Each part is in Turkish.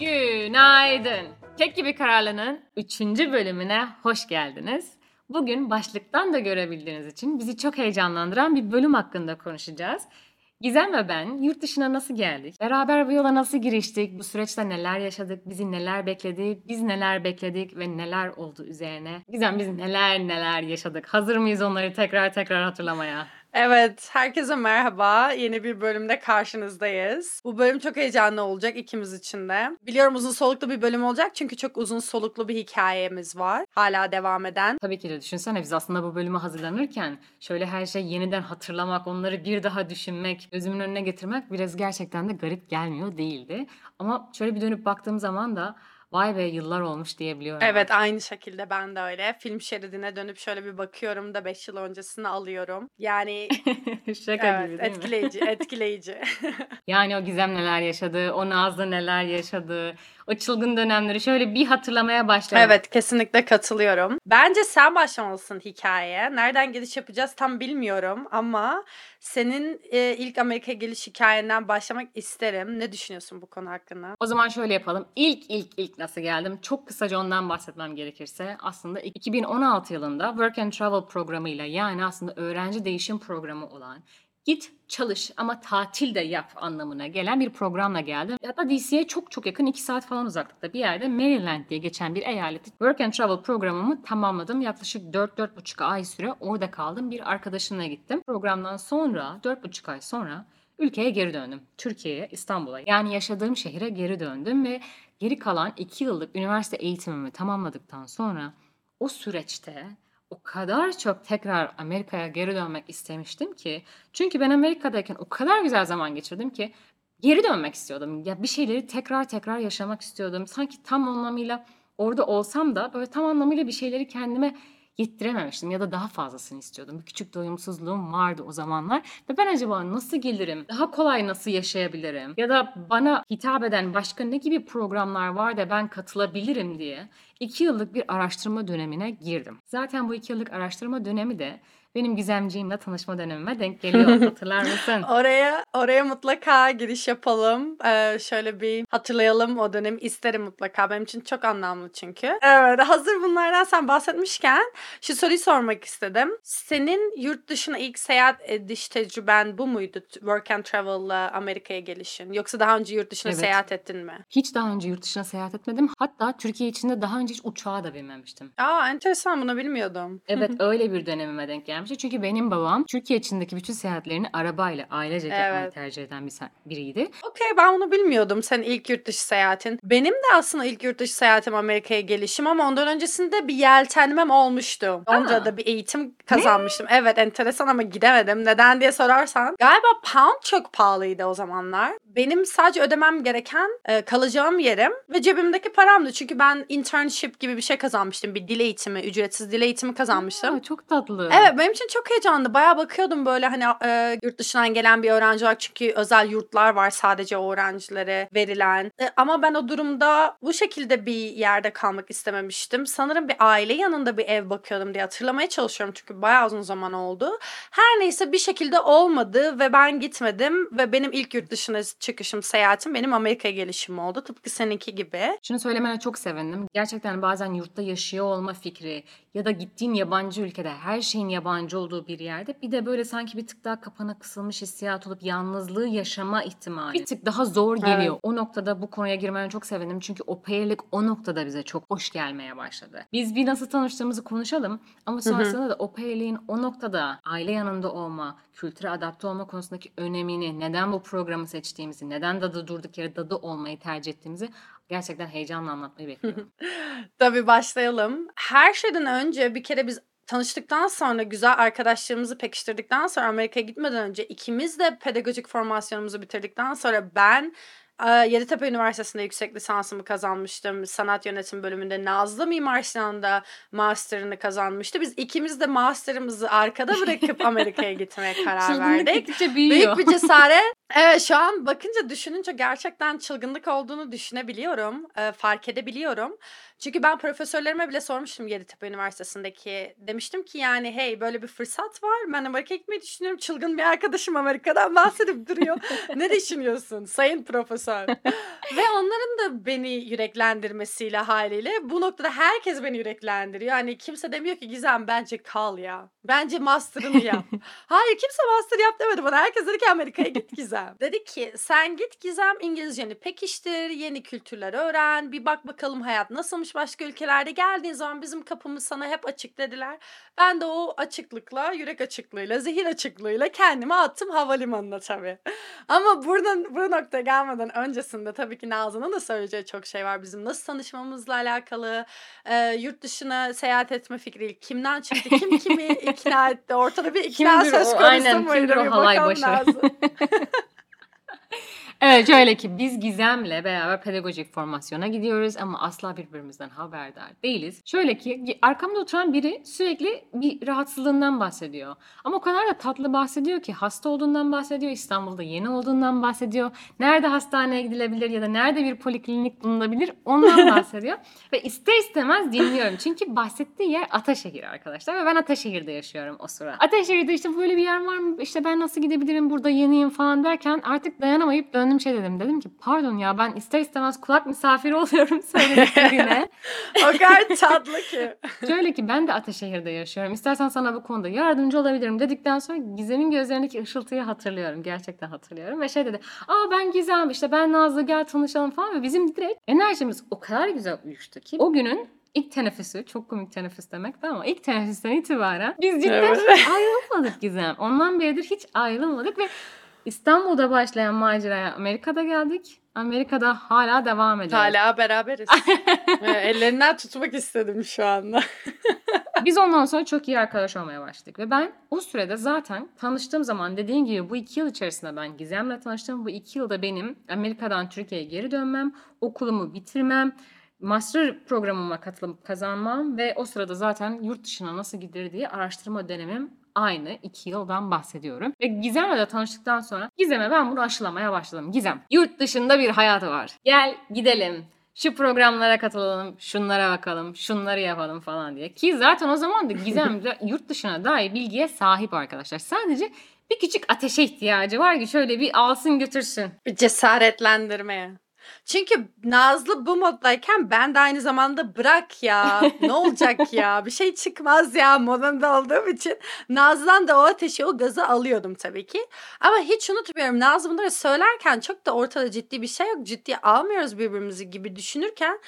Günaydın. Kek gibi kararlının 3. bölümüne hoş geldiniz. Bugün başlıktan da görebildiğiniz için bizi çok heyecanlandıran bir bölüm hakkında konuşacağız. Gizem ve ben yurt dışına nasıl geldik? Beraber bu yola nasıl giriştik? Bu süreçte neler yaşadık? Bizi neler bekledi? Biz neler bekledik ve neler oldu üzerine? Gizem biz neler neler yaşadık? Hazır mıyız onları tekrar tekrar hatırlamaya? Evet, herkese merhaba. Yeni bir bölümde karşınızdayız. Bu bölüm çok heyecanlı olacak ikimiz için de. Biliyorum uzun soluklu bir bölüm olacak çünkü çok uzun soluklu bir hikayemiz var. Hala devam eden. Tabii ki de düşünsene biz aslında bu bölüme hazırlanırken şöyle her şey yeniden hatırlamak, onları bir daha düşünmek, gözümün önüne getirmek biraz gerçekten de garip gelmiyor değildi. Ama şöyle bir dönüp baktığım zaman da vay be yıllar olmuş diyebiliyorum. Evet aynı şekilde ben de öyle. Film şeridine dönüp şöyle bir bakıyorum da 5 yıl öncesini alıyorum. Yani Şaka evet gibi değil mi? etkileyici, etkileyici. Yani o Gizem neler yaşadı, o Nazlı neler yaşadı, o çılgın dönemleri şöyle bir hatırlamaya başlayalım. Evet kesinlikle katılıyorum. Bence sen başlamalısın hikayeye. Nereden giriş yapacağız tam bilmiyorum ama senin e, ilk Amerika'ya geliş hikayenden başlamak isterim. Ne düşünüyorsun bu konu hakkında? O zaman şöyle yapalım. İlk ilk ilk nasıl geldim? Çok kısaca ondan bahsetmem gerekirse aslında 2016 yılında Work and Travel programıyla yani aslında öğrenci değişim programı olan git çalış ama tatil de yap anlamına gelen bir programla geldim. Hatta DC'ye çok çok yakın 2 saat falan uzaklıkta bir yerde Maryland diye geçen bir eyaleti Work and Travel programımı tamamladım. Yaklaşık 4-4,5 ay süre orada kaldım. Bir arkadaşımla gittim. Programdan sonra 4,5 ay sonra ülkeye geri döndüm. Türkiye'ye, İstanbul'a. Yani yaşadığım şehre geri döndüm ve geri kalan 2 yıllık üniversite eğitimimi tamamladıktan sonra o süreçte o kadar çok tekrar Amerika'ya geri dönmek istemiştim ki. Çünkü ben Amerika'dayken o kadar güzel zaman geçirdim ki geri dönmek istiyordum. Ya bir şeyleri tekrar tekrar yaşamak istiyordum. Sanki tam anlamıyla orada olsam da böyle tam anlamıyla bir şeyleri kendime yettirememiştim ya da daha fazlasını istiyordum. Bir küçük doyumsuzluğum vardı o zamanlar ve ben acaba nasıl gelirim? Daha kolay nasıl yaşayabilirim? Ya da bana hitap eden başka ne gibi programlar var da ben katılabilirim diye iki yıllık bir araştırma dönemine girdim. Zaten bu iki yıllık araştırma dönemi de benim gizemciğimle tanışma dönemime denk geliyor. Hatırlar mısın? Oraya oraya mutlaka giriş yapalım. Ee, şöyle bir hatırlayalım o dönemi isterim mutlaka. Benim için çok anlamlı çünkü. Evet hazır bunlardan sen bahsetmişken şu soruyu sormak istedim. Senin yurt dışına ilk seyahat ediş tecrüben bu muydu? Work and Travel'la Amerika'ya gelişin. Yoksa daha önce yurt dışına Evet. seyahat ettin mi? Hiç daha önce yurt dışına seyahat etmedim. Hatta Türkiye içinde daha önce hiç uçağa da binmemiştim. Aa enteresan bunu bilmiyordum. Evet öyle bir dönemime denk gelmişti. Çünkü benim babam Türkiye içindeki bütün seyahatlerini arabayla ailecek yapmayı Evet. tercih eden bir biriydi. Okey ben bunu bilmiyordum. Senin ilk yurt dışı seyahatin. Benim de aslında ilk yurt dışı seyahatim Amerika'ya gelişim ama ondan öncesinde bir yeltenmem olmuştu. Londra'da bir eğitim kazanmıştım. Evet enteresan ama gidemedim. Neden diye sorarsan. Galiba pound çok pahalıydı o zamanlar. Benim sadece ödemem gereken e, kalacağım yerim ve cebimdeki paramdı. Çünkü ben internship gibi bir şey kazanmıştım. Bir dil eğitimi, ücretsiz dil eğitimi kazanmıştım. Aa, çok tatlı. Evet benim için çok heyecanlı. Bayağı bakıyordum böyle hani e, yurt dışından gelen bir öğrenci olarak çünkü özel yurtlar var sadece öğrencilere verilen. E, ama ben o durumda bu şekilde bir yerde kalmak istememiştim. Sanırım bir aile yanında bir ev bakıyordum diye hatırlamaya çalışıyorum çünkü bayağı uzun zaman oldu. Her neyse bir şekilde olmadı ve ben gitmedim ve benim ilk yurt dışına çıkışım, seyahatim benim Amerika'ya gelişim oldu. Tıpkı seninki gibi. Şunu söylemene çok sevindim. Gerçekten bazen yurtta yaşıyor olma fikri ya da gittiğin yabancı ülkede her şeyin yabancı olduğu bir yerde bir de böyle sanki bir tık daha kapana kısılmış hissiyat olup yalnızlığı yaşama ihtimali bir tık daha zor geliyor. O noktada bu konuya girmene çok sevindim. Çünkü o pairlik o noktada bize çok hoş gelmeye başladı. Biz bir nasıl tanıştığımızı konuşalım ama sonrasında da o pairliğin o noktada aile yanında olma, kültüre adapte olma konusundaki önemini, neden bu programı seçtiğimizi, neden dadı durduk yere dadı olmayı tercih ettiğimizi gerçekten heyecanla anlatmayı bekliyorum. Tabii başlayalım. Her şeyden önce bir kere biz tanıştıktan sonra güzel arkadaşlarımızı pekiştirdikten sonra Amerika'ya gitmeden önce ikimiz de pedagojik formasyonumuzu bitirdikten sonra ben Yeditepe Üniversitesi'nde yüksek lisansımı kazanmıştım. Sanat yönetim bölümünde Nazlı Mimar Sinan'da master'ını kazanmıştı. Biz ikimiz de master'ımızı arkada bırakıp Amerika'ya gitmeye karar Çılgınlık verdik. gittikçe büyüyor. Büyük bir cesaret Evet şu an bakınca düşününce gerçekten çılgınlık olduğunu düşünebiliyorum. Eee, fark edebiliyorum. Çünkü ben profesörlerime bile sormuştum Yeditepe Üniversitesi'ndeki. Demiştim ki yani hey böyle bir fırsat var. Ben Amerika'ya gitmeyi düşünüyorum. Çılgın bir arkadaşım Amerika'dan bahsedip duruyor. ne düşünüyorsun sayın profesör? Ve onların da beni yüreklendirmesiyle haliyle bu noktada herkes beni yüreklendiriyor. Hani kimse demiyor ki Gizem bence kal ya. Bence master'ını yap. Hayır kimse master yap demedi bana. Herkes dedi ki Amerika'ya git Gizem. Dedi ki sen git Gizem İngilizceni pekiştir, yeni kültürler öğren, bir bak bakalım hayat nasılmış başka ülkelerde. Geldiğin zaman bizim kapımız sana hep açık dediler. Ben de o açıklıkla, yürek açıklığıyla, zihin açıklığıyla kendimi attım havalimanına tabii. Ama buradan bu noktaya gelmeden öncesinde tabii ki Nazlı'nın da söyleyeceği çok şey var. Bizim nasıl tanışmamızla alakalı, e, yurt dışına seyahat etme fikri kimden çıktı, kim kimi ikna etti, ortada bir ikna Kimdir söz o? konusu Aynen, muydu? kimdir o halay başı? Evet şöyle ki biz Gizem'le beraber pedagojik formasyona gidiyoruz ama asla birbirimizden haberdar değiliz. Şöyle ki arkamda oturan biri sürekli bir rahatsızlığından bahsediyor. Ama o kadar da tatlı bahsediyor ki hasta olduğundan bahsediyor, İstanbul'da yeni olduğundan bahsediyor. Nerede hastaneye gidilebilir ya da nerede bir poliklinik bulunabilir ondan bahsediyor. ve ister istemez dinliyorum. Çünkü bahsettiği yer Ataşehir arkadaşlar ve ben Ataşehir'de yaşıyorum o sıra. Ataşehir'de işte böyle bir yer var mı? İşte ben nasıl gidebilirim burada yeniyim falan derken artık dayanamayıp döndüm şey dedim. Dedim ki pardon ya ben ister istemez kulak misafiri oluyorum söylediklerine. o kadar tatlı ki. Şöyle ki ben de Ataşehir'de yaşıyorum. İstersen sana bu konuda yardımcı olabilirim dedikten sonra Gizem'in gözlerindeki ışıltıyı hatırlıyorum. Gerçekten hatırlıyorum. Ve şey dedi. Aa ben Gizem işte ben Nazlı gel tanışalım falan. Ve bizim direkt enerjimiz o kadar güzel uyuştu ki. O günün ilk teneffüsü çok komik teneffüs demek de ama ilk teneffüsten itibaren biz cidden Evet. ayrılmadık Gizem. Ondan beridir hiç ayrılmadık ve İstanbul'da başlayan maceraya Amerika'da geldik. Amerika'da hala devam ediyoruz. Hala beraberiz. Ellerinden tutmak istedim şu anda. Biz ondan sonra çok iyi arkadaş olmaya başladık. Ve ben o sürede zaten tanıştığım zaman dediğim gibi bu iki yıl içerisinde ben Gizem'le tanıştım. Bu iki yılda benim Amerika'dan Türkiye'ye geri dönmem, okulumu bitirmem, master programıma katılıp kazanmam ve o sırada zaten yurt dışına nasıl gidilir diye araştırma dönemim aynı iki yıldan bahsediyorum. Ve Gizem'le de tanıştıktan sonra Gizem'e ben bunu aşılamaya başladım. Gizem, yurt dışında bir hayat var. Gel gidelim. Şu programlara katılalım, şunlara bakalım, şunları yapalım falan diye. Ki zaten o zaman da Gizem de yurt dışına dair bilgiye sahip arkadaşlar. Sadece bir küçük ateşe ihtiyacı var ki şöyle bir alsın götürsün. Bir cesaretlendirmeye. Çünkü Nazlı bu moddayken ben de aynı zamanda bırak ya ne olacak ya bir şey çıkmaz ya modunda olduğum için Nazlı'dan da o ateşi o gazı alıyordum tabii ki. Ama hiç unutmuyorum Nazlı bunları söylerken çok da ortada ciddi bir şey yok ciddiye almıyoruz birbirimizi gibi düşünürken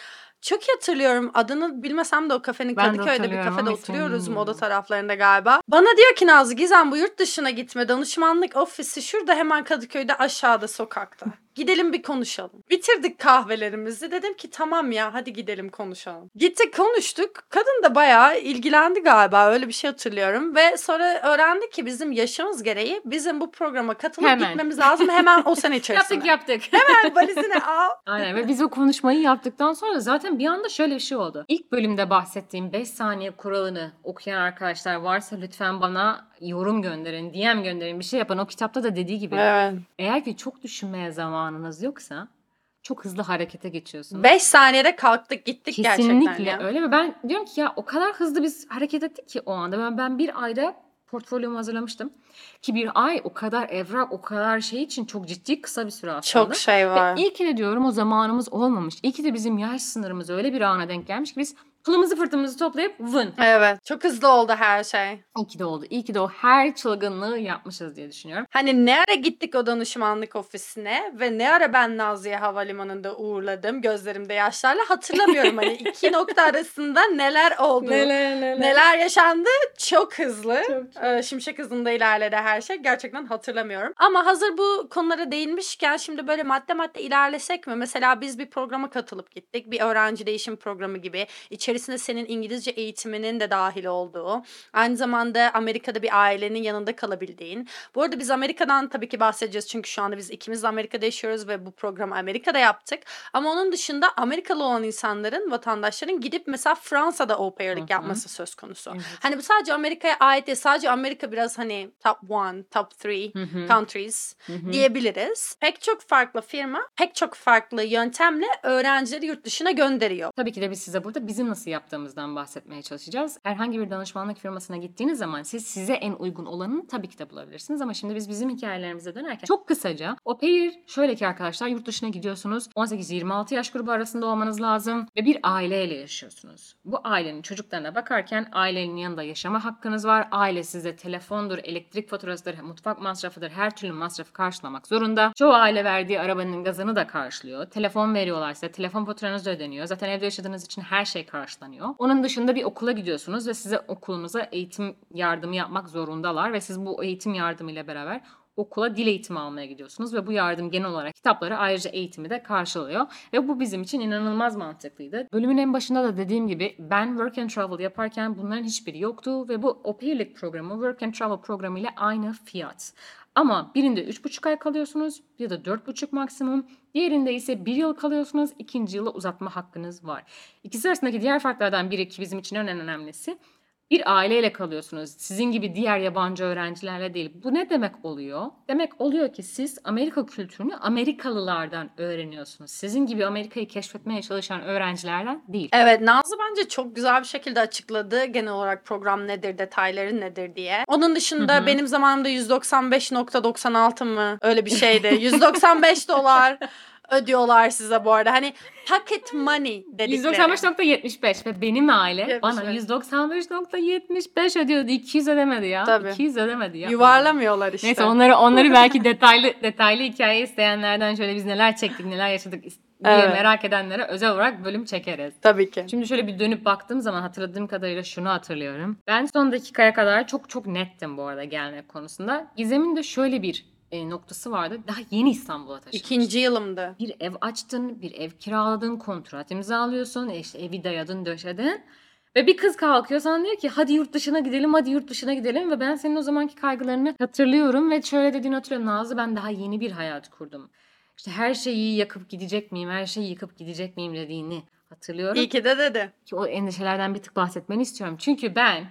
çok iyi hatırlıyorum. Adını bilmesem de o kafenin Ben de Kadıköy'de bir kafede oturuyoruz bilmiyorum. moda taraflarında galiba. Bana diyor ki Nazlı Gizem bu yurt dışına gitme danışmanlık ofisi şurada hemen Kadıköy'de aşağıda sokakta. Gidelim bir konuşalım. Bitirdik kahvelerimizi. Dedim ki tamam ya hadi gidelim konuşalım. Gittik konuştuk. Kadın da bayağı ilgilendi galiba. Öyle bir şey hatırlıyorum. Ve sonra öğrendik ki bizim yaşımız gereği bizim bu programa katılıp Hemen. gitmemiz lazım. Hemen o sene içerisinde. Yaptık yaptık. Hemen valizini al. Aynen ve biz o konuşmayı yaptıktan sonra zaten bir anda şöyle bir şey oldu. İlk bölümde bahsettiğim 5 saniye kuralını okuyan arkadaşlar varsa lütfen bana yorum gönderin, DM gönderin, bir şey yapın. O kitapta da dediği gibi Evet. eğer ki çok düşünmeye zamanınız yoksa çok hızlı harekete geçiyorsunuz. 5 saniyede kalktık gittik gerçekten Kesinlikle öyle ve ben diyorum ki ya o kadar hızlı biz hareket ettik ki o anda. Ben, ben bir ayda portfolyomu hazırlamıştım. Ki bir ay o kadar evrak, o kadar şey için çok ciddi kısa bir süre aslında. Çok şey var. Ve iyi ki de diyorum o zamanımız olmamış. İyi ki de bizim yaş sınırımız öyle bir ana denk gelmiş ki biz pılımızı fırtımızı toplayıp vın. Evet. Çok hızlı oldu her şey. İyi ki de oldu. İyi ki de o her çılgınlığı yapmışız diye düşünüyorum. Hani ne ara gittik o danışmanlık ofisine ve ne ara ben Nazlı'yı havalimanında uğurladım gözlerimde yaşlarla hatırlamıyorum. hani iki nokta arasında neler oldu. Neler yaşandı çok hızlı. Ee, Şimşek hızında ilerledi her şey. Gerçekten hatırlamıyorum. Ama hazır bu konulara değinmişken şimdi böyle madde madde ilerlesek mi? Mesela biz bir programa katılıp gittik. Bir öğrenci değişim programı gibi. İçeri içerisinde senin İngilizce eğitiminin de dahil olduğu, aynı zamanda Amerika'da bir ailenin yanında kalabildiğin. Bu arada biz Amerika'dan tabii ki bahsedeceğiz çünkü şu anda biz ikimiz de Amerika'da yaşıyoruz ve bu programı Amerika'da yaptık. Ama onun dışında Amerikalı olan insanların, vatandaşların gidip mesela Fransa'da au pair'lik yapması söz konusu. Evet. Hani bu sadece Amerika'ya ait değil. Sadece Amerika biraz hani top one, top three countries diyebiliriz. Pek çok farklı firma, pek çok farklı yöntemle öğrencileri yurt dışına gönderiyor. Tabii ki de biz size burada bizim nasıl yaptığımızdan bahsetmeye çalışacağız. Herhangi bir danışmanlık firmasına gittiğiniz zaman siz size en uygun olanını tabii ki de bulabilirsiniz. Ama şimdi biz bizim hikayelerimize dönerken çok kısaca o pair şöyle ki arkadaşlar yurt dışına gidiyorsunuz. 18-26 yaş grubu arasında olmanız lazım ve bir aileyle yaşıyorsunuz. Bu ailenin çocuklarına bakarken ailenin yanında yaşama hakkınız var. Aile size telefondur, elektrik faturasıdır, mutfak masrafıdır, her türlü masrafı karşılamak zorunda. Çoğu aile verdiği arabanın gazını da karşılıyor. Telefon veriyorlar size, telefon faturanız da ödeniyor. Zaten evde yaşadığınız için her şey karşılanıyor. Onun dışında bir okula gidiyorsunuz ve size okulunuza eğitim yardımı yapmak zorundalar ve siz bu eğitim yardımıyla beraber okula dil eğitimi almaya gidiyorsunuz ve bu yardım genel olarak kitapları ayrıca eğitimi de karşılıyor. Ve bu bizim için inanılmaz mantıklıydı. Bölümün en başında da dediğim gibi ben Work and Travel yaparken bunların hiçbiri yoktu ve bu au pair'lik programı Work and Travel programı ile aynı fiyat. Ama birinde 3,5 ay kalıyorsunuz ya da 4,5 maksimum. Diğerinde ise 1 yıl kalıyorsunuz. ikinci yıla uzatma hakkınız var. İkisi arasındaki diğer farklardan biri ki bizim için en önemlisi bir aileyle kalıyorsunuz. Sizin gibi diğer yabancı öğrencilerle değil. Bu ne demek oluyor? Demek oluyor ki siz Amerika kültürünü Amerikalılardan öğreniyorsunuz. Sizin gibi Amerika'yı keşfetmeye çalışan öğrencilerden değil. Evet Nazlı bence çok güzel bir şekilde açıkladı genel olarak program nedir, detayları nedir diye. Onun dışında Hı hı. benim zamanımda 195.96 mı öyle bir şeydi. 195 dolar ödüyorlar size bu arada. Hani pocket money dedikleri. 195.75 ve benim aile 75. bana 195.75 ödüyordu. 200 ödemedi ya. Tabii. 200 ödemedi ya. Yuvarlamıyorlar işte. Neyse onları onları belki detaylı detaylı hikaye isteyenlerden şöyle biz neler çektik, neler yaşadık diye Evet. merak edenlere özel olarak bölüm çekeriz. Tabii ki. Şimdi şöyle bir dönüp baktığım zaman hatırladığım kadarıyla şunu hatırlıyorum. Ben son dakikaya kadar çok çok nettim bu arada gelmek konusunda. Gizem'in de şöyle bir e, noktası vardı. Daha yeni İstanbul'a taşınmıştı. İkinci yılımdı. Bir ev açtın, bir ev kiraladın, kontrat imzalıyorsun, e işte evi dayadın, döşedin. Ve bir kız kalkıyor sana diyor ki hadi yurt dışına gidelim, hadi yurt dışına gidelim. Ve ben senin o zamanki kaygılarını hatırlıyorum ve şöyle dediğini hatırlıyorum. Nazlı ben daha yeni bir hayat kurdum. İşte her şeyi yakıp gidecek miyim, her şeyi yıkıp gidecek miyim dediğini hatırlıyorum. İyi ki de dedi. Ki o endişelerden bir tık bahsetmeni istiyorum. Çünkü ben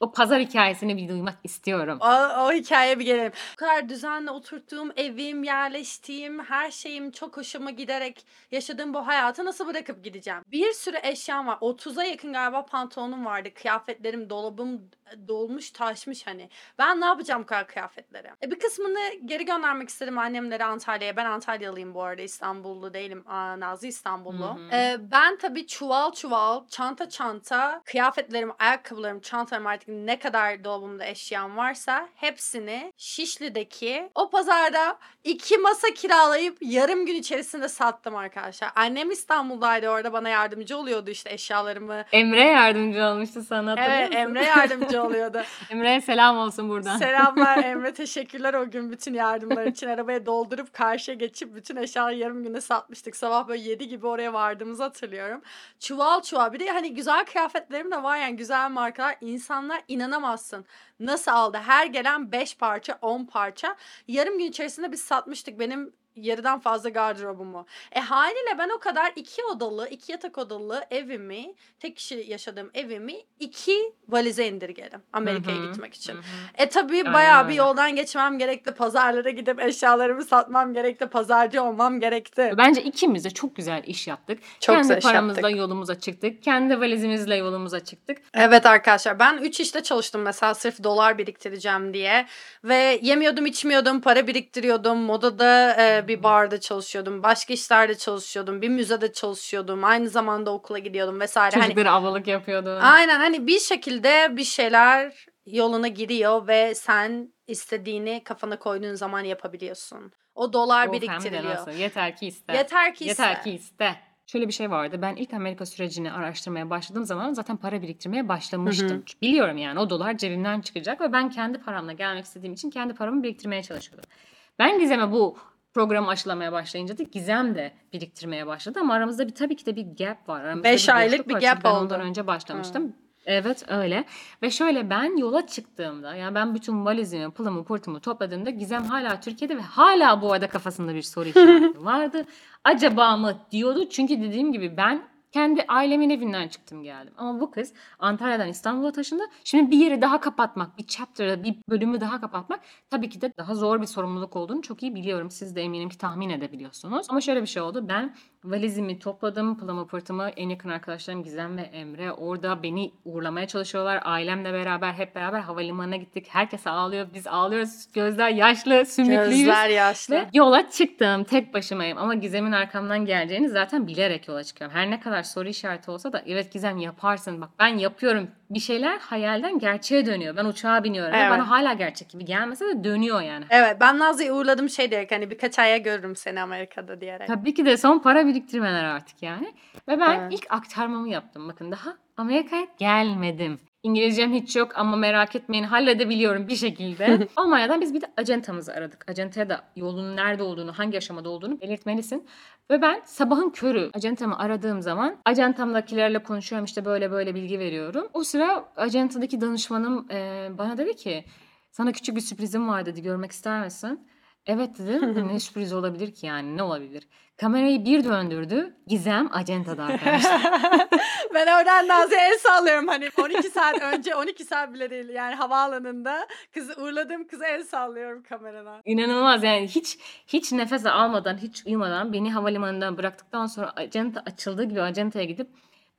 o pazar hikayesini bir duymak istiyorum. O, o hikayeye bir gelelim. Bu kadar düzenli oturttuğum evim, yerleştiğim, her şeyim çok hoşuma giderek yaşadığım bu hayatı nasıl bırakıp gideceğim? Bir sürü eşyam var. 30'a yakın galiba pantolonum vardı. Kıyafetlerim, dolabım dolmuş taşmış hani. Ben ne yapacağım bu kadar kıyafetleri? E bir kısmını geri göndermek istedim annemlere Antalya'ya. Ben Antalyalıyım bu arada İstanbullu değilim. Aa, Nazlı İstanbullu. Hı hı. E, ben tabii çuval çuval, çanta çanta, kıyafetlerim, ayakkabılarım, çantalarım artık ne kadar dolabımda eşyam varsa hepsini Şişli'deki o pazarda iki masa kiralayıp yarım gün içerisinde sattım arkadaşlar. Annem İstanbul'daydı orada bana yardımcı oluyordu işte eşyalarımı. Emre yardımcı olmuştu sana Evet musun? Emre yardımcı oluyordu. Emre'ye selam olsun buradan. Selamlar Emre teşekkürler o gün bütün yardımlar için. Arabaya doldurup karşıya geçip bütün eşyaları yarım günde satmıştık. Sabah böyle 7 gibi oraya vardığımızı hatırlıyorum. Çuval çuval bir de hani güzel kıyafetlerim de var yani güzel markalar. İnsanlar inanamazsın. Nasıl aldı? Her gelen 5 parça 10 parça. Yarım gün içerisinde biz satmıştık benim yarıdan fazla gardırobumu. E haliyle ben o kadar iki odalı, iki yatak odalı evimi, tek kişi yaşadığım evimi iki valize indirgedim Amerika'ya gitmek için. hı hı. E tabii Aynen bayağı bir yoldan geçmem gerekti. Pazarlara gidip eşyalarımı satmam gerekti. Pazarcı olmam gerekti. Bence ikimiz de çok güzel iş yaptık. Çok Kendi paramızla yaptık. yolumuza çıktık. Kendi valizimizle yolumuza çıktık. Evet arkadaşlar ben 3 işte çalıştım mesela sırf dolar biriktireceğim diye. Ve yemiyordum içmiyordum para biriktiriyordum. Modada e, bir barda çalışıyordum. Başka işlerde çalışıyordum. Bir müzede çalışıyordum. Aynı zamanda okula gidiyordum vesaire. Hani Çocukları ablalık yapıyordu. Aynen hani bir şekilde bir şeyler yoluna giriyor ve sen istediğini kafana koyduğun zaman yapabiliyorsun. O dolar de biriktiriliyor. Yeter ki iste. Yeter ki iste. Yeter ki iste. Şöyle bir şey vardı. Ben ilk Amerika sürecini araştırmaya başladığım zaman zaten para biriktirmeye başlamıştım. Biliyorum yani o dolar cebimden çıkacak ve ben kendi paramla gelmek istediğim için kendi paramı biriktirmeye çalışıyordum. Ben Gizem'e bu program aşılamaya başlayınca da Gizem de biriktirmeye başladı ama aramızda bir tabii ki de bir gap var. Aramızda Beş aylık boşluk bir gap oldu. ondan önce başlamıştım. Evet öyle. Ve şöyle ben yola çıktığımda yani ben bütün valizimi, pılımı, pırtımı topladığımda Gizem hala Türkiye'de ve hala bu arada kafasında bir soru işareti vardı. Acaba mı diyordu. Çünkü dediğim gibi ben kendi ailemin evinden çıktım geldim. Ama bu kız Antalya'dan İstanbul'a taşındı. Şimdi bir yeri daha kapatmak, bir chapter'ı, bir bölümü daha kapatmak tabii ki de daha zor bir sorumluluk olduğunu çok iyi biliyorum. Siz de eminim ki tahmin edebiliyorsunuz. Ama şöyle bir şey oldu. Ben valizimi topladım, pılımı pırtımı en yakın arkadaşlarım Gizem ve Emre. Orada beni uğurlamaya çalışıyorlar. Ailemle beraber hep beraber havalimanına gittik. Herkes ağlıyor. Biz ağlıyoruz. Gözler yaşlı, sümüklüyüz. Gözler yaşlı. Ve yola çıktım. Tek başımayım ama Gizem'in arkamdan geleceğini zaten bilerek yola çıkıyorum. Her ne kadar soru işareti olsa da evet Gizem yaparsın. Bak ben yapıyorum. Bir şeyler hayalden gerçeğe dönüyor. Ben uçağa biniyorum. ve Evet. Bana hala gerçek gibi gelmese de dönüyor yani. Evet ben Nazlı'yı uğurladım şey diyerek hani birkaç aya görürüm seni Amerika'da diyerek. Tabii ki de son para biriktirmeler artık yani. Ve ben Evet. ilk aktarmamı yaptım. Bakın daha Amerika'ya gelmedim. İngilizcem hiç yok ama merak etmeyin halledebiliyorum bir şekilde. Almanya'dan biz bir de acentamızı aradık. Acentaya da yolun nerede olduğunu, hangi aşamada olduğunu belirtmelisin. Ve ben sabahın körü acentamı aradığım zaman acentamdakilerle konuşuyorum işte böyle böyle bilgi veriyorum. O sıra acentadaki danışmanım e, bana dedi ki sana küçük bir sürprizim var dedi görmek ister misin? Evet dedim. ne sürpriz olabilir ki yani ne olabilir? Kamerayı bir döndürdü. Gizem acentada arkadaşlar. ben oradan Nazlı'ya el sallıyorum hani 12 saat önce 12 saat bile değil yani havaalanında kızı uğurladığım kıza el sallıyorum kamerana. İnanılmaz yani hiç hiç nefes almadan hiç uyumadan beni havalimanından bıraktıktan sonra acenta açıldığı gibi acentaya gidip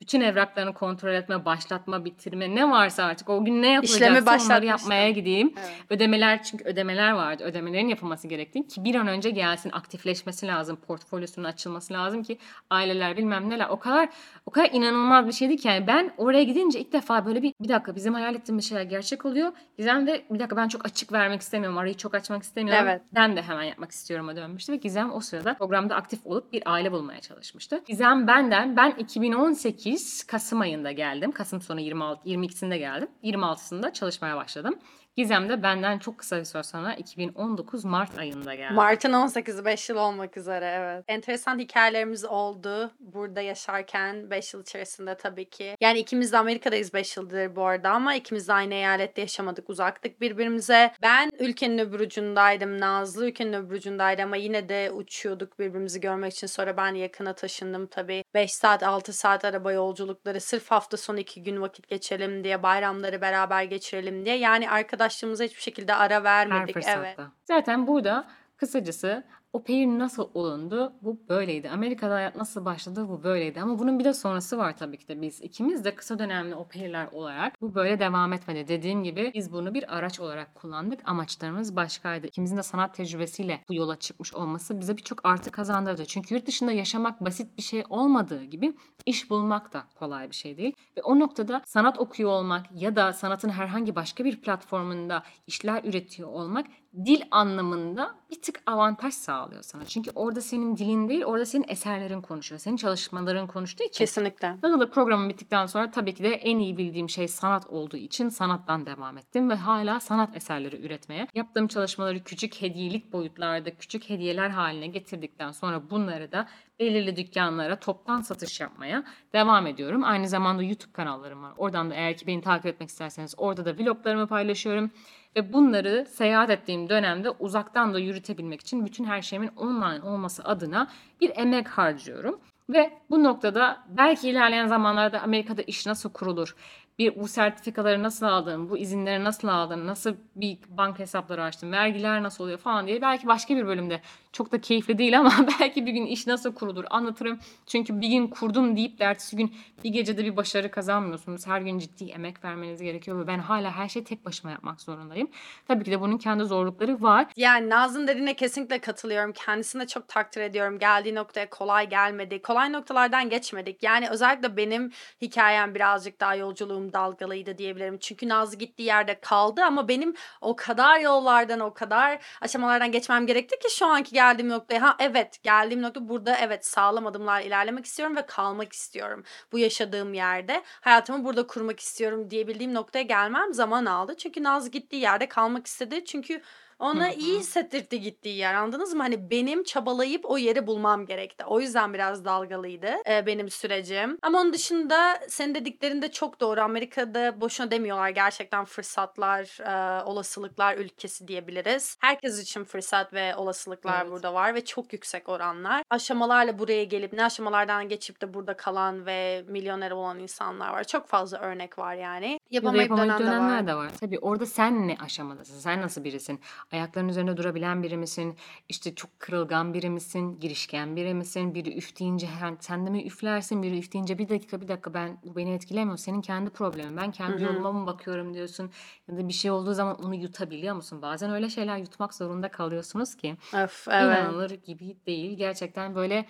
bütün evraklarını kontrol etme, başlatma, bitirme ne varsa artık o gün ne yapılacaksa onları yapmaya gideyim. Evet. Ödemeler çünkü ödemeler vardı. Ödemelerin yapılması gerektiği ki bir an önce gelsin aktifleşmesi lazım. Portfolyosunun açılması lazım ki aileler bilmem neler. O kadar o kadar inanılmaz bir şeydi ki yani ben oraya gidince ilk defa böyle bir bir dakika bizim hayal ettiğimiz şeyler gerçek oluyor. Gizem de bir dakika ben çok açık vermek istemiyorum. Arayı çok açmak istemiyorum. Evet. Ben de hemen yapmak istiyorum dönmüştü ve Gizem o sırada programda aktif olup bir aile bulmaya çalışmıştı. Gizem benden ben 2018 Kasım ayında geldim. Kasım sonu 26 22'sinde geldim. 26'sında çalışmaya başladım. Gizem de benden çok kısa bir süre sonra 2019 Mart ayında geldi. Mart'ın 18'i 5 yıl olmak üzere evet. Enteresan hikayelerimiz oldu burada yaşarken 5 yıl içerisinde tabii ki. Yani ikimiz de Amerika'dayız 5 yıldır bu arada ama ikimiz de aynı eyalette yaşamadık uzaktık birbirimize. Ben ülkenin öbür ucundaydım Nazlı ülkenin öbür ucundaydı ama yine de uçuyorduk birbirimizi görmek için. Sonra ben yakına taşındım tabii. 5 saat 6 saat araba yolculukları sırf hafta sonu 2 gün vakit geçirelim diye bayramları beraber geçirelim diye. Yani arkadaşlığımıza hiçbir şekilde ara Her vermedik. fırsatta. Evet. Zaten burada kısacası o pair nasıl olundu bu böyleydi. Amerika'da hayat nasıl başladı bu böyleydi. Ama bunun bir de sonrası var tabii ki de biz ikimiz de kısa dönemli o pairler olarak bu böyle devam etmedi. Dediğim gibi biz bunu bir araç olarak kullandık. Amaçlarımız başkaydı. İkimizin de sanat tecrübesiyle bu yola çıkmış olması bize birçok artı kazandırdı. Çünkü yurt dışında yaşamak basit bir şey olmadığı gibi iş bulmak da kolay bir şey değil. Ve o noktada sanat okuyor olmak ya da sanatın herhangi başka bir platformunda işler üretiyor olmak dil anlamında bir tık avantaj sağlıyor sana. Çünkü orada senin dilin değil, orada senin eserlerin konuşuyor. Senin çalışmaların konuştuğu için. Kesinlikle. Dolayısıyla programım bittikten sonra tabii ki de en iyi bildiğim şey sanat olduğu için sanattan devam ettim ve hala sanat eserleri üretmeye. Yaptığım çalışmaları küçük hediyelik boyutlarda, küçük hediyeler haline getirdikten sonra bunları da belirli dükkanlara toptan satış yapmaya devam ediyorum. Aynı zamanda YouTube kanallarım var. Oradan da eğer ki beni takip etmek isterseniz orada da vloglarımı paylaşıyorum. Ve bunları seyahat ettiğim dönemde uzaktan da yürütebilmek için bütün her şeyimin online olması adına bir emek harcıyorum. Ve bu noktada belki ilerleyen zamanlarda Amerika'da iş nasıl kurulur, bir bu sertifikaları nasıl aldın, bu izinleri nasıl aldın, nasıl bir banka hesapları açtın, vergiler nasıl oluyor falan diye belki başka bir bölümde çok da keyifli değil ama belki bir gün iş nasıl kurulur anlatırım. Çünkü bir gün kurdum deyip de ertesi gün bir gecede bir başarı kazanmıyorsunuz. Her gün ciddi emek vermeniz gerekiyor ve ben hala her şeyi tek başıma yapmak zorundayım. Tabii ki de bunun kendi zorlukları var. Yani Nazlı'nın dediğine kesinlikle katılıyorum. Kendisini de çok takdir ediyorum. Geldiği noktaya kolay gelmedi. Kolay noktalardan geçmedik. Yani özellikle benim hikayem birazcık daha yolculuğum durum dalgalıydı diyebilirim. Çünkü Nazlı gittiği yerde kaldı ama benim o kadar yollardan o kadar aşamalardan geçmem gerekti ki şu anki geldiğim noktaya ha evet geldiğim nokta burada evet sağlam adımlar ilerlemek istiyorum ve kalmak istiyorum. Bu yaşadığım yerde hayatımı burada kurmak istiyorum diyebildiğim noktaya gelmem zaman aldı. Çünkü Nazlı gittiği yerde kalmak istedi. Çünkü ona iyi hissettirdi gittiği yer anladınız mı? Hani benim çabalayıp o yeri bulmam gerekti. O yüzden biraz dalgalıydı e, benim sürecim. Ama onun dışında senin dediklerinde çok doğru. Amerika'da boşuna demiyorlar. Gerçekten fırsatlar, e, olasılıklar ülkesi diyebiliriz. Herkes için fırsat ve olasılıklar Evet. burada var ve çok yüksek oranlar. Aşamalarla buraya gelip ne aşamalardan geçip de burada kalan ve milyoner olan insanlar var. Çok fazla örnek var yani. Ya da Yapamayıp yapamayıp dönen de var. dönenler de var. Tabii orada sen ne aşamadasın? Sen nasıl birisin? Ayaklarının üzerinde durabilen biri misin? İşte çok kırılgan biri misin? Girişken biri misin? Biri üf deyince hemen sen de mi üflersin? Biri üf deyince bir dakika bir dakika ben bu beni etkilemiyor. Senin kendi problemin. Ben kendi hı. yoluma mı bakıyorum diyorsun? Ya da bir şey olduğu zaman onu yutabiliyor musun? Bazen öyle şeyler yutmak zorunda kalıyorsunuz ki Öf, evet. inanılır gibi değil. Gerçekten böyle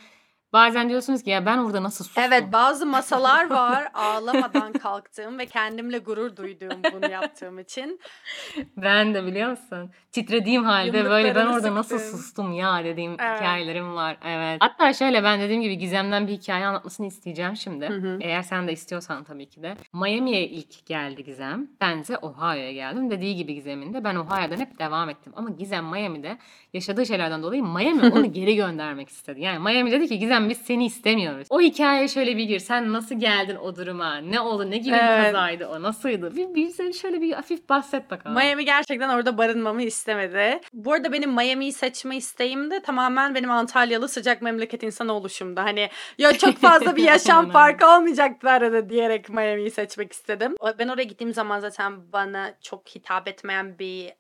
bazen diyorsunuz ki ya ben orada nasıl Evet sustum? bazı masalar var ağlamadan kalktığım ve kendimle gurur duyduğum bunu yaptığım için. Ben de biliyor musun? Titrediğim halde böyle ben orada nasıl sıktım. sustum ya dediğim Evet. hikayelerim var. Evet. Hatta şöyle ben dediğim gibi Gizem'den bir hikaye anlatmasını isteyeceğim şimdi. Hı hı. Eğer sen de istiyorsan tabii ki de. Miami'ye ilk geldi Gizem. Bense Ohio'ya geldim. Dediği gibi Gizem'in de ben Ohio'dan hep devam ettim. Ama Gizem Miami'de yaşadığı şeylerden dolayı Miami onu geri göndermek istedi. Yani Miami dedi ki Gizem biz seni istemiyoruz. O hikayeye şöyle bir gir. Sen nasıl geldin o duruma? Ne oldu? Ne gibi bir Evet. kazaydı o? Nasıldı? Bir, bir şöyle bir hafif bahset bakalım. Miami gerçekten orada barınmamı istemedi. Bu arada benim Miami'yi seçme isteğim de tamamen benim Antalyalı sıcak memleket insanı oluşumda. Hani ya çok fazla bir yaşam farkı olmayacaktı arada diyerek Miami'yi seçmek istedim. Ben oraya gittiğim zaman zaten bana çok hitap etmeyen bir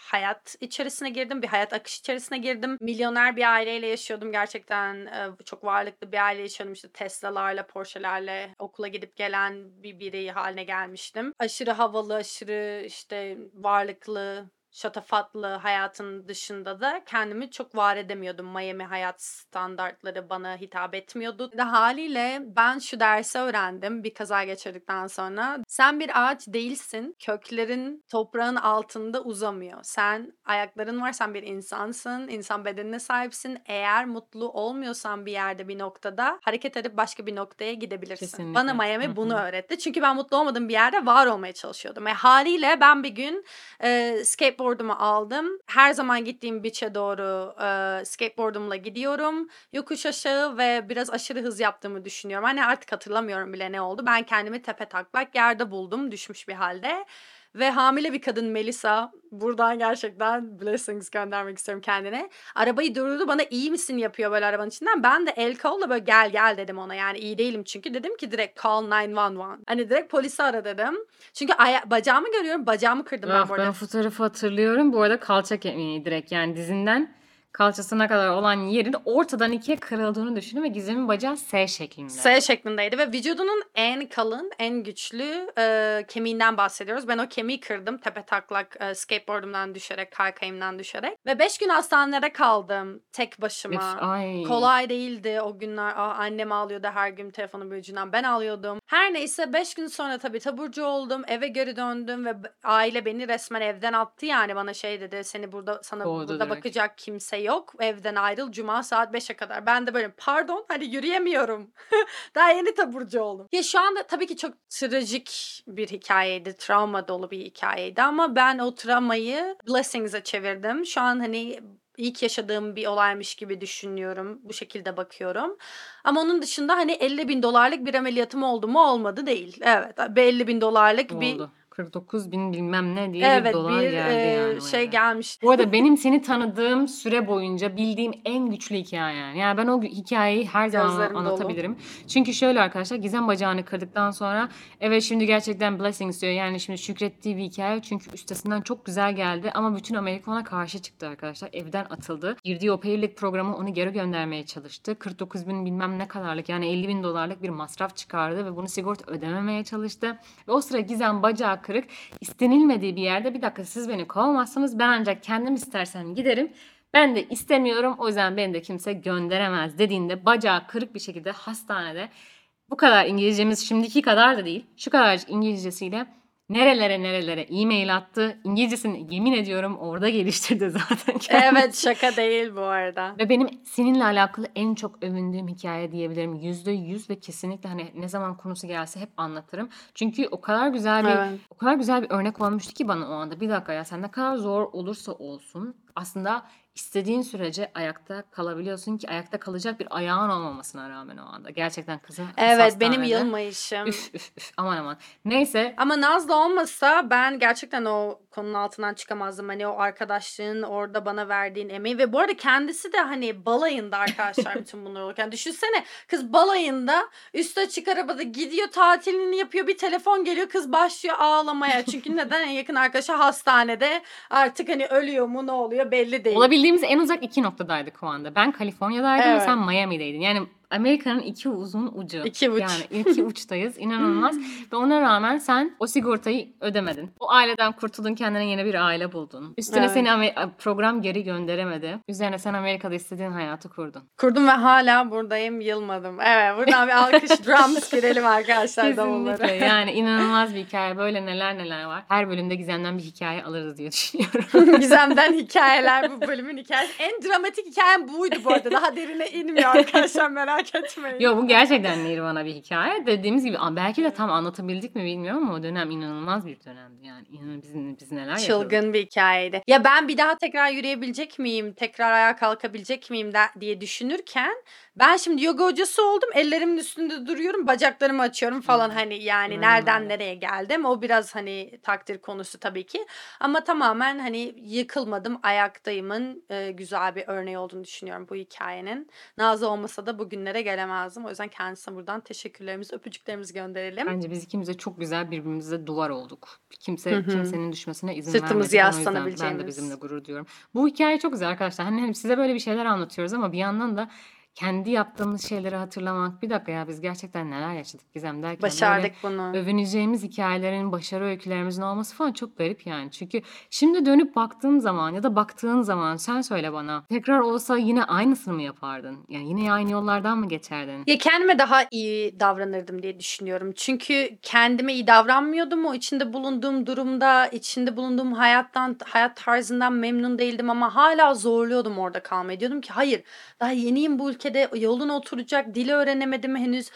hayat içerisine girdim. Bir hayat akışı içerisine girdim. Milyoner bir aileyle yaşıyordum. Gerçekten çok varlıklı bir aile yaşıyordum. İşte Tesla'larla, Porsche'lerle okula gidip gelen bir birey haline gelmiştim. Aşırı havalı, aşırı işte varlıklı, şatafatlı hayatın dışında da kendimi çok var edemiyordum. Miami hayat standartları bana hitap etmiyordu. Ve haliyle ben şu dersi öğrendim bir kaza geçirdikten sonra. Sen bir ağaç değilsin. Köklerin toprağın altında uzamıyor. Sen ayakların var, sen bir insansın. insan bedenine sahipsin. Eğer mutlu olmuyorsan bir yerde bir noktada hareket edip başka bir noktaya gidebilirsin. Kesinlikle. Bana Miami bunu öğretti. Çünkü ben mutlu olmadığım bir yerde var olmaya çalışıyordum. Ve haliyle ben bir gün e, skateboardumu aldım. Her zaman gittiğim beach'e doğru e, skateboardumla gidiyorum. Yokuş aşağı ve biraz aşırı hız yaptığımı düşünüyorum. Hani artık hatırlamıyorum bile ne oldu. Ben kendimi tepe taklak yerde buldum düşmüş bir halde. Ve hamile bir kadın Melisa buradan gerçekten blessings göndermek istiyorum kendine. Arabayı durdurdu bana iyi misin yapıyor böyle arabanın içinden. Ben de el kolla böyle gel gel dedim ona yani iyi değilim çünkü. Dedim ki direkt call 911. Hani direkt polisi ara dedim. Çünkü aya- bacağımı görüyorum bacağımı kırdım ben Ah, bu ben arada. o fotoğrafı hatırlıyorum. Bu arada kalça kemiği direkt yani dizinden kalçasına kadar olan yerin ortadan ikiye kırıldığını düşünün ve Gizem'in bacağı S şeklinde. S şeklindeydi ve vücudunun en kalın, en güçlü e, kemiğinden bahsediyoruz. Ben o kemiği kırdım tepe taklak e, skateboardumdan düşerek, kaykayımdan düşerek. Ve 5 gün hastanede kaldım tek başıma. Üf, ay. Kolay değildi o günler. Aa, annem ağlıyordu her gün telefonun bir ucundan. Ben ağlıyordum. Her neyse 5 gün sonra tabii taburcu oldum. Eve geri döndüm ve aile beni resmen evden attı yani bana şey dedi. Seni burada sana Kovdu burada direkt. bakacak kimse yok. Evden ayrıl cuma saat 5'e kadar. Ben de böyle pardon hani yürüyemiyorum. Daha yeni taburcu oldum. Ya şu anda tabii ki çok trajik bir hikayeydi. Travma dolu bir hikayeydi ama ben o travmayı blessings'e çevirdim. Şu an hani ilk yaşadığım bir olaymış gibi düşünüyorum. Bu şekilde bakıyorum. Ama onun dışında hani 50 bin dolarlık bir ameliyatım oldu mu olmadı değil. Evet 50 bin dolarlık bir oldu. 49 bin bilmem ne diye evet bir dolar bir geldi e, yani. şey oraya. gelmişti. Bu arada benim seni tanıdığım süre boyunca bildiğim en güçlü hikaye yani. Yani ben o hikayeyi her zaman Gözlerim dolu. anlatabilirim. Çünkü şöyle arkadaşlar Gizem bacağını kırdıktan sonra evet şimdi gerçekten blessings diyor. Yani şimdi şükrettiği bir hikaye. Çünkü üstesinden çok güzel geldi ama bütün Amerika ona karşı çıktı arkadaşlar. Evden atıldı. Girdiği o payırlık programı onu geri göndermeye çalıştı. 49 bin bilmem ne kadarlık yani 50 bin dolarlık bir masraf çıkardı ve bunu sigorta ödememeye çalıştı. Ve o sıra Gizem bacağı kırık. İstenilmediği bir yerde bir dakika siz beni kovamazsınız. Ben ancak kendim istersem giderim. Ben de istemiyorum o yüzden beni de kimse gönderemez dediğinde bacağı kırık bir şekilde hastanede bu kadar İngilizcemiz şimdiki kadar da değil. Şu kadar İngilizcesiyle nerelere nerelere e-mail attı. İngilizcesini yemin ediyorum orada geliştirdi zaten kendisi. Evet şaka değil bu arada. Ve benim seninle alakalı en çok övündüğüm hikaye diyebilirim. Yüzde yüz ve kesinlikle hani ne zaman konusu gelse hep anlatırım. Çünkü o kadar güzel bir Evet. o kadar güzel bir örnek olmuştu ki bana o anda. Bir dakika ya sen ne kadar zor olursa olsun aslında istediğin sürece ayakta kalabiliyorsun ki ayakta kalacak bir ayağın olmamasına rağmen o anda. Gerçekten kızı Evet benim yılmayışım. Üf üf üf aman aman. Neyse Ama Nazlı olmasa ben gerçekten o konunun altından çıkamazdım. Hani o arkadaşlığın orada bana verdiğin emeği ve bu arada kendisi de hani balayında arkadaşlar bütün bunlar olurken. Düşünsene kız balayında üstü açık arabada gidiyor tatilini yapıyor bir telefon geliyor kız başlıyor ağlamaya. Çünkü neden en yakın arkadaşı hastanede artık hani ölüyor mu ne oluyor belli değil. Olabildiğimiz en uzak iki noktadaydık o anda. Ben Kaliforniya'daydım Evet. ve sen Miami'deydin. Yani Amerika'nın iki uzun ucu. İki uç. Yani iki uçtayız. İnanılmaz. Ve ona rağmen sen o sigortayı ödemedin. O aileden kurtuldun kendine yeni bir aile buldun. Üstüne Evet. seni Amer- program geri gönderemedi. Üzerine sen Amerika'da istediğin hayatı kurdun. Kurdum ve hala buradayım yılmadım. Evet buradan bir alkış drums girelim arkadaşlar. Kesinlikle. Yani inanılmaz bir hikaye. Böyle neler neler var. Her bölümde Gizem'den bir hikaye alırız diye düşünüyorum. Gizem'den hikayeler bu bölümün hikayesi. En dramatik hikayem buydu bu arada. Daha derine inmiyor arkadaşlar merak etmeyin. Yo bu gerçekten Nirvana bir hikaye. Dediğimiz gibi belki de tam anlatabildik mi bilmiyorum ama o dönem inanılmaz bir dönemdi yani. İnanın biz, biz neler yapıyorduk. Çılgın bir hikayeydi. Ya ben bir daha tekrar yürüyebilecek miyim? Tekrar ayağa kalkabilecek miyim de, diye düşünürken ben şimdi yoga hocası oldum. Ellerimin üstünde duruyorum. Bacaklarımı açıyorum falan hani yani Aynen nereden nereye geldim. O biraz hani takdir konusu tabii ki. Ama tamamen hani yıkılmadım. Ayaktayımın e, güzel bir örneği olduğunu düşünüyorum bu hikayenin. Nazlı olmasa da bugünlere gelemezdim. O yüzden kendisine buradan teşekkürlerimizi, öpücüklerimizi gönderelim. Bence biz ikimiz de çok güzel birbirimize duvar olduk. Kimse Hı hı. kimsenin düşmesine izin Sırtımızı vermedik. Yüzden yaslanabileceğimiz. Ben de bizimle gurur duyuyorum. Bu hikaye çok güzel arkadaşlar. Hani size böyle bir şeyler anlatıyoruz ama bir yandan da kendi yaptığımız şeyleri hatırlamak. Bir dakika ya biz gerçekten neler yaşadık Gizem derken. Başardık bunu. Övüneceğimiz hikayelerin, başarı öykülerimizin olması falan çok garip yani. Çünkü şimdi dönüp baktığım zaman ya da baktığın zaman sen söyle bana. Tekrar olsa yine aynısını mı yapardın? Yani yine aynı yollardan mı geçerdin? Ya kendime daha iyi davranırdım diye düşünüyorum. Çünkü kendime iyi davranmıyordum. O içinde bulunduğum durumda, içinde bulunduğum hayattan, hayat tarzından memnun değildim ama hala zorluyordum orada kalmayı. Diyordum ki hayır, daha yeniyim bu ülkede, yoluna oturacak, dili öğrenemedim henüz,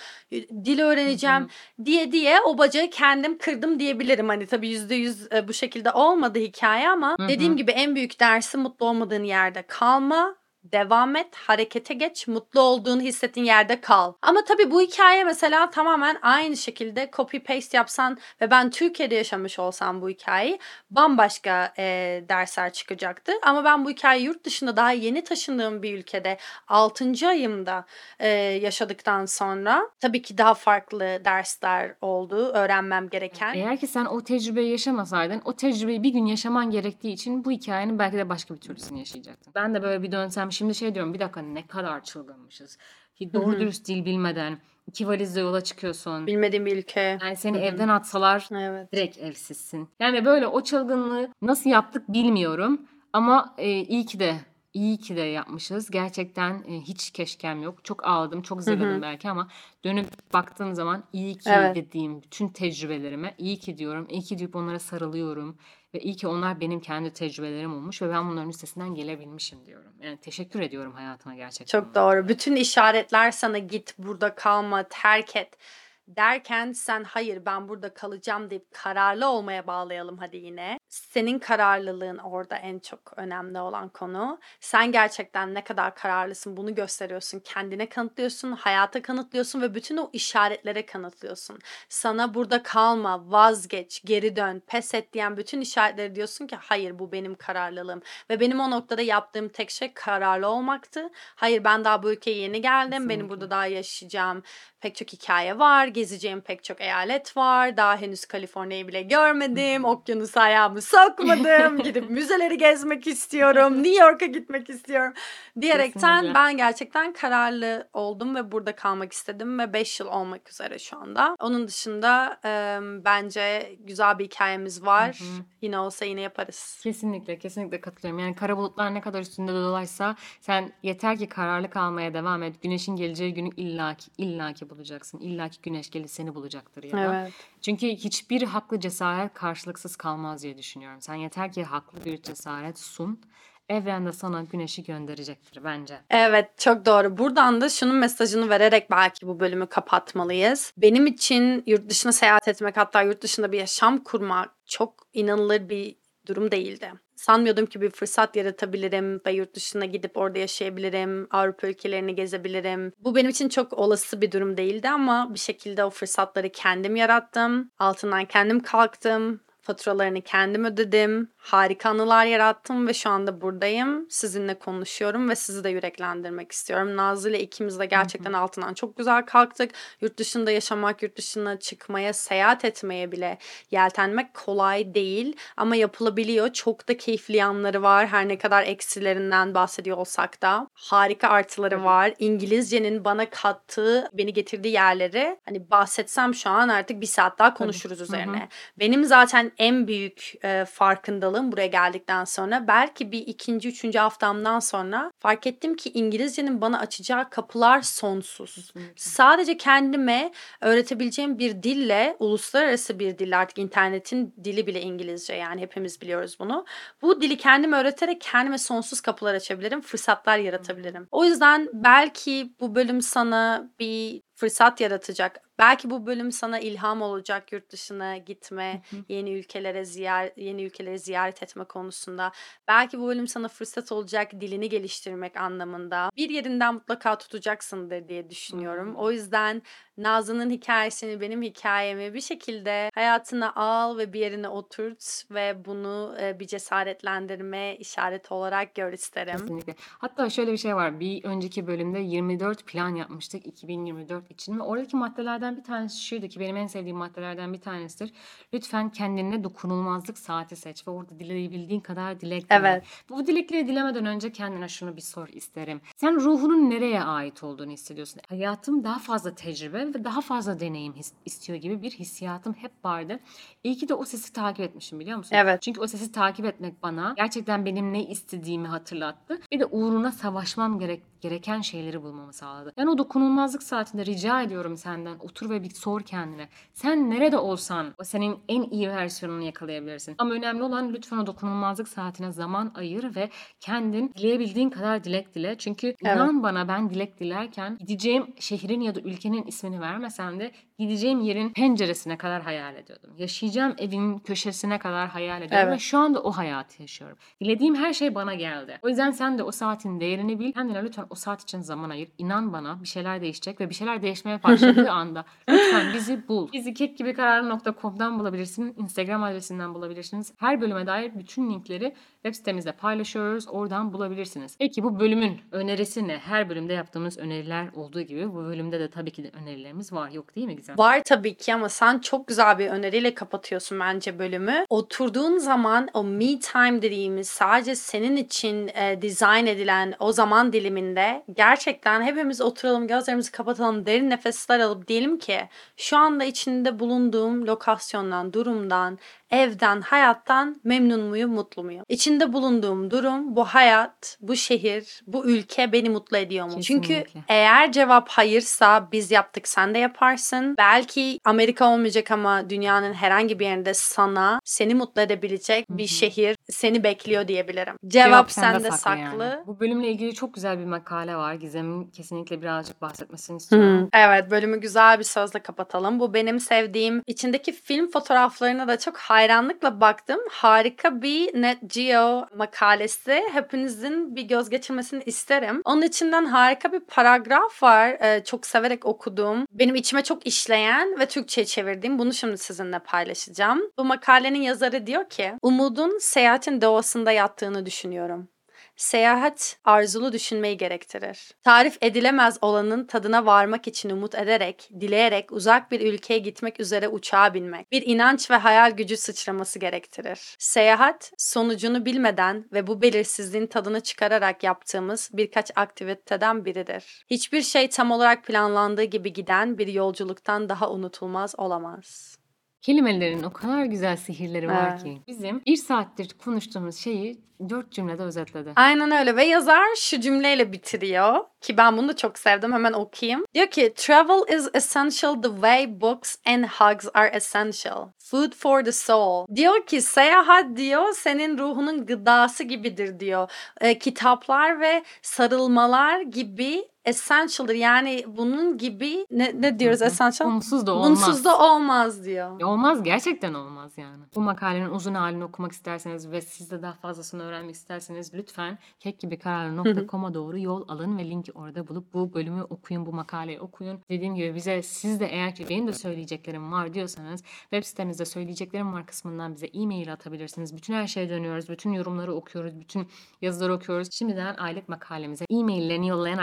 dil öğreneceğim diye diye o bacağı kendim kırdım diyebilirim. Hani tabii yüzde yüz e, bu şekilde olmadı hikaye ama dediğim gibi en büyük dersi mutlu olmadığın yerde kalma. Devam et, harekete geç, mutlu olduğunu hissettiğin yerde kal. Ama tabii bu hikaye mesela tamamen aynı şekilde copy paste yapsan ve ben Türkiye'de yaşamış olsam bu hikayeyi bambaşka e, dersler çıkacaktı. Ama ben bu hikayeyi yurt dışında daha yeni taşındığım bir ülkede 6. ayımda e, yaşadıktan sonra tabii ki daha farklı dersler oldu öğrenmem gereken. Eğer ki sen o tecrübeyi yaşamasaydın, o tecrübeyi bir gün yaşaman gerektiği için bu hikayenin belki de başka bir türlüsünü yaşayacaktın. Ben de böyle bir dönsem şimdi şey diyorum bir dakika ne kadar çılgınmışız. Ki doğru Hı hı. dürüst dil bilmeden iki valizle yola çıkıyorsun. Bilmediğim bir ülke. Yani seni Hı hı. evden atsalar Evet. direkt evsizsin. Yani böyle o çılgınlığı nasıl yaptık bilmiyorum. Ama e, iyi ki de iyi ki de yapmışız. Gerçekten e, hiç keşkem yok. Çok ağladım, çok zırladım belki ama dönüp baktığım zaman iyi ki Evet. dediğim bütün tecrübelerime iyi ki diyorum. İyi ki deyip onlara sarılıyorum. Ve iyi ki onlar benim kendi tecrübelerim olmuş ve ben bunların üstesinden gelebilmişim diyorum. Yani teşekkür ediyorum hayatıma gerçekten. Çok doğru. Bütün işaretler sana git burada kalma, terk et derken sen hayır ben burada kalacağım deyip kararlı olmaya bağlayalım hadi yine. Senin kararlılığın orada en çok önemli olan konu. Sen gerçekten ne kadar kararlısın bunu gösteriyorsun. Kendine kanıtlıyorsun, hayata kanıtlıyorsun ve bütün o işaretlere kanıtlıyorsun. Sana burada kalma, vazgeç, geri dön, pes et diyen bütün işaretleri diyorsun ki hayır bu benim kararlılığım. Ve benim o noktada yaptığım tek şey kararlı olmaktı. Hayır ben daha bu ülkeye yeni geldim. Benim Kesinlikle. burada daha yaşayacağım pek çok hikaye var. Gezeceğim pek çok eyalet var. Daha henüz Kaliforniya'yı bile görmedim. Okyanusa ayağımı sokmadım. Gidip müzeleri gezmek istiyorum. New York'a gitmek istiyorum. Diyerekten Kesinlikle. ben gerçekten kararlı oldum ve burada kalmak istedim ve 5 yıl olmak üzere şu anda. Onun dışında e, bence güzel bir hikayemiz var. Hı hı. Yine olsa yine yaparız. Kesinlikle, kesinlikle katılıyorum. Yani kara bulutlar ne kadar üstünde dolaysa sen yeter ki kararlı kalmaya devam et. Güneşin geleceği günü illaki illaki bulacaksın. İllaki güneş gelir seni bulacaktır ya da. Evet. Çünkü hiçbir haklı cesaret karşılıksız kalmaz diye düşünüyorum. Sen yeter ki haklı bir cesaret sun. Evren de sana güneşi gönderecektir bence. Evet çok doğru. Buradan da şunun mesajını vererek belki bu bölümü kapatmalıyız. Benim için yurt dışına seyahat etmek hatta yurt dışında bir yaşam kurmak çok inanılır bir durum değildi. Sanmıyordum ki bir fırsat yaratabilirim ve yurt dışına gidip orada yaşayabilirim, Avrupa ülkelerini gezebilirim. Bu benim için çok olası bir durum değildi ama bir şekilde o fırsatları kendim yarattım. Altından kendim kalktım. Faturalarını kendim ödedim. Harika anılar yarattım ve şu anda buradayım. Sizinle konuşuyorum ve sizi de yüreklendirmek istiyorum. Nazlı ile ikimiz de gerçekten altından çok güzel kalktık. Yurt dışında yaşamak, yurt dışına çıkmaya, seyahat etmeye bile yeltenmek kolay değil. Ama yapılabiliyor. Çok da keyifli yanları var. Her ne kadar eksilerinden bahsediyor olsak da. Harika artıları var. İngilizcenin bana kattığı, beni getirdiği yerleri hani bahsetsem şu an artık bir saat daha konuşuruz üzerine. Benim zaten en büyük e, farkındalığım buraya geldikten sonra belki bir ikinci, üçüncü haftamdan sonra fark ettim ki İngilizcenin bana açacağı kapılar sonsuz. Kesinlikle. Sadece kendime öğretebileceğim bir dille, uluslararası bir dille artık internetin dili bile İngilizce yani hepimiz biliyoruz bunu. Bu dili kendim öğreterek kendime sonsuz kapılar açabilirim, fırsatlar yaratabilirim. O yüzden belki bu bölüm sana bir fırsat yaratacak. Belki bu bölüm sana ilham olacak yurt dışına gitme, Hı hı. yeni ülkelere ziyaret yeni ülkeleri ziyaret etme konusunda. Belki bu bölüm sana fırsat olacak dilini geliştirmek anlamında. Bir yerinden mutlaka tutacaksındır diye düşünüyorum. O yüzden Nazlı'nın hikayesini, benim hikayemi bir şekilde hayatına al ve bir yerine oturt ve bunu e, bir cesaretlendirme işareti olarak gör isterim. Kesinlikle. Hatta şöyle bir şey var. Bir önceki bölümde 24 plan yapmıştık 2024 için ve oradaki maddelerden bir tanesi şuydu ki benim en sevdiğim maddelerden bir tanesidir. Lütfen kendine dokunulmazlık saati seç ve orada dileyebildiğin kadar dilek dile. Evet. Bu dilekleri dilemeden önce kendine şunu bir sor isterim. Sen ruhunun nereye ait olduğunu hissediyorsun? Hayatım daha fazla tecrübe ve daha fazla deneyim his- istiyor gibi bir hissiyatım hep vardı. İyi ki de o sesi takip etmişim biliyor musun? Evet. Çünkü o sesi takip etmek bana gerçekten benim ne istediğimi hatırlattı. Bir de uğruna savaşmam gerek gereken şeyleri bulmamı sağladı. Ben o dokunulmazlık saatinde rica ediyorum senden otur ve bir sor kendine. Sen nerede olsan o senin en iyi versiyonunu yakalayabilirsin. Ama önemli olan lütfen o dokunulmazlık saatine zaman ayır ve kendin dileyebildiğin kadar dilek dile. Çünkü inan bana ben dilek dilerken gideceğim şehrin ya da ülkenin ismini vermesem de gideceğim yerin penceresine kadar hayal ediyordum. Yaşayacağım evin köşesine kadar hayal ediyorum Evet. ve şu anda o hayatı yaşıyorum. Dilediğim her şey bana geldi. O yüzden sen de o saatin değerini bil. Kendine lütfen o saat için zaman ayır. İnan bana bir şeyler değişecek ve bir şeyler değişmeye başladığı anda lütfen bizi bul. Bizi kekgibikararlı.com'dan bulabilirsiniz. Instagram adresinden bulabilirsiniz. Her bölüme dair bütün linkleri web sitemizde paylaşıyoruz. Oradan bulabilirsiniz. Peki bu bölümün önerisi ne? Her bölümde yaptığımız öneriler olduğu gibi bu bölümde de tabii ki de önerilerimiz var. Yok değil mi Gizem? Var tabii ki ama sen çok güzel bir öneriyle kapatıyorsun bence bölümü. Oturduğun zaman o me time dediğimiz sadece senin için e, dizayn edilen o zaman diliminde gerçekten hepimiz oturalım gözlerimizi kapatalım derin nefesler alıp diyelim ki şu anda içinde bulunduğum lokasyondan, durumdan, evden, hayattan memnun muyum, mutlu muyum? İçinde bulunduğum durum, bu hayat, bu şehir, bu ülke beni mutlu ediyor mu? Çünkü Kesinlikle. eğer cevap hayırsa biz yaptık sen de yaparsın. Belki Amerika olmayacak ama dünyanın herhangi bir yerinde sana seni mutlu edebilecek bir şehir seni bekliyor diyebilirim. Cevap, sende saklı. yani. Bu bölümle ilgili çok güzel bir makale var. Gizem'in kesinlikle birazcık bahsetmesini istiyorum. Hı. Evet bölümü güzel bir sözle kapatalım. Bu benim sevdiğim içindeki film fotoğraflarına da çok hayranlıkla baktım. Harika bir Net Geo makalesi. Hepinizin bir göz geçirmesini isterim. Onun içinden harika bir paragraf var. Ee, çok severek okuduğum. Benim içime çok işleyen ve Türkçe'ye çevirdiğim. Bunu şimdi sizinle paylaşacağım. Bu makalenin yazarı diyor ki Umudun seyahatin doğasında yattığını düşünüyorum. Seyahat arzulu düşünmeyi gerektirir. Tarif edilemez olanın tadına varmak için umut ederek, dileyerek uzak bir ülkeye gitmek üzere uçağa binmek, bir inanç ve hayal gücü sıçraması gerektirir. Seyahat, sonucunu bilmeden ve bu belirsizliğin tadını çıkararak yaptığımız birkaç aktiviteden biridir. Hiçbir şey tam olarak planlandığı gibi giden bir yolculuktan daha unutulmaz olamaz. Kelimelerin o kadar güzel sihirleri var Evet. ki. Bizim bir saattir konuştuğumuz şeyi dört cümlede özetledi. Aynen öyle ve yazar şu cümleyle bitiriyor ki ben bunu da çok sevdim hemen okuyayım. Diyor ki travel is essential the way books and hugs are essential. Food for the soul. Diyor ki seyahat diyor senin ruhunun gıdası gibidir diyor. E, kitaplar ve sarılmalar gibi essential'dır. Yani bunun gibi ne, ne diyoruz Hı hı. essential? Onsuz da olmaz. Bunsuz da olmaz diyor. Ya Olmaz gerçekten olmaz yani. Bu makalenin uzun halini okumak isterseniz ve siz de daha fazlasını öğrenmek isterseniz lütfen kekgibikararlı.com'a doğru yol alın ve linki orada bulup bu bölümü okuyun, bu makaleyi okuyun. Dediğim gibi bize siz de eğer ki benim de söyleyeceklerim var diyorsanız web sitemizde söyleyeceklerim var kısmından bize e-mail atabilirsiniz. Bütün her şeye dönüyoruz, bütün yorumları okuyoruz, bütün yazıları okuyoruz. Şimdiden aylık makalemize e-maillerini yollayan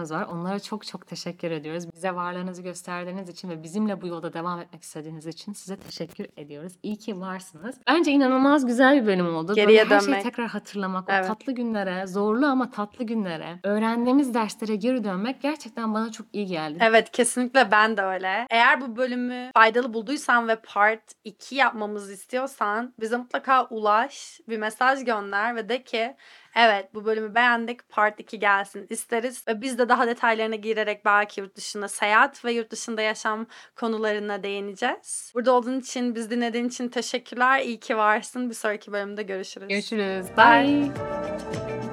arkadaşlarımız var. Onlara çok çok teşekkür ediyoruz. Bize varlığınızı gösterdiğiniz için ve bizimle bu yolda devam etmek istediğiniz için size teşekkür ediyoruz. İyi ki varsınız. Bence inanılmaz güzel bir bölüm oldu. Geriye Böyle her dönmek. şeyi tekrar hatırlamak, Evet. o tatlı günlere, zorlu ama tatlı günlere, öğrendiğimiz derslere geri dönmek gerçekten bana çok iyi geldi. Evet kesinlikle ben de öyle. Eğer bu bölümü faydalı bulduysan ve part 2 yapmamızı istiyorsan bize mutlaka ulaş, bir mesaj gönder ve de ki evet bu bölümü beğendik part 2 gelsin isteriz. Ve biz de daha detaylarına girerek belki yurt dışında seyahat ve yurt dışında yaşam konularına değineceğiz. Burada olduğun için, biz dinlediğin için teşekkürler. İyi ki varsın. Bir sonraki bölümde görüşürüz. Görüşürüz. Bye. Bye.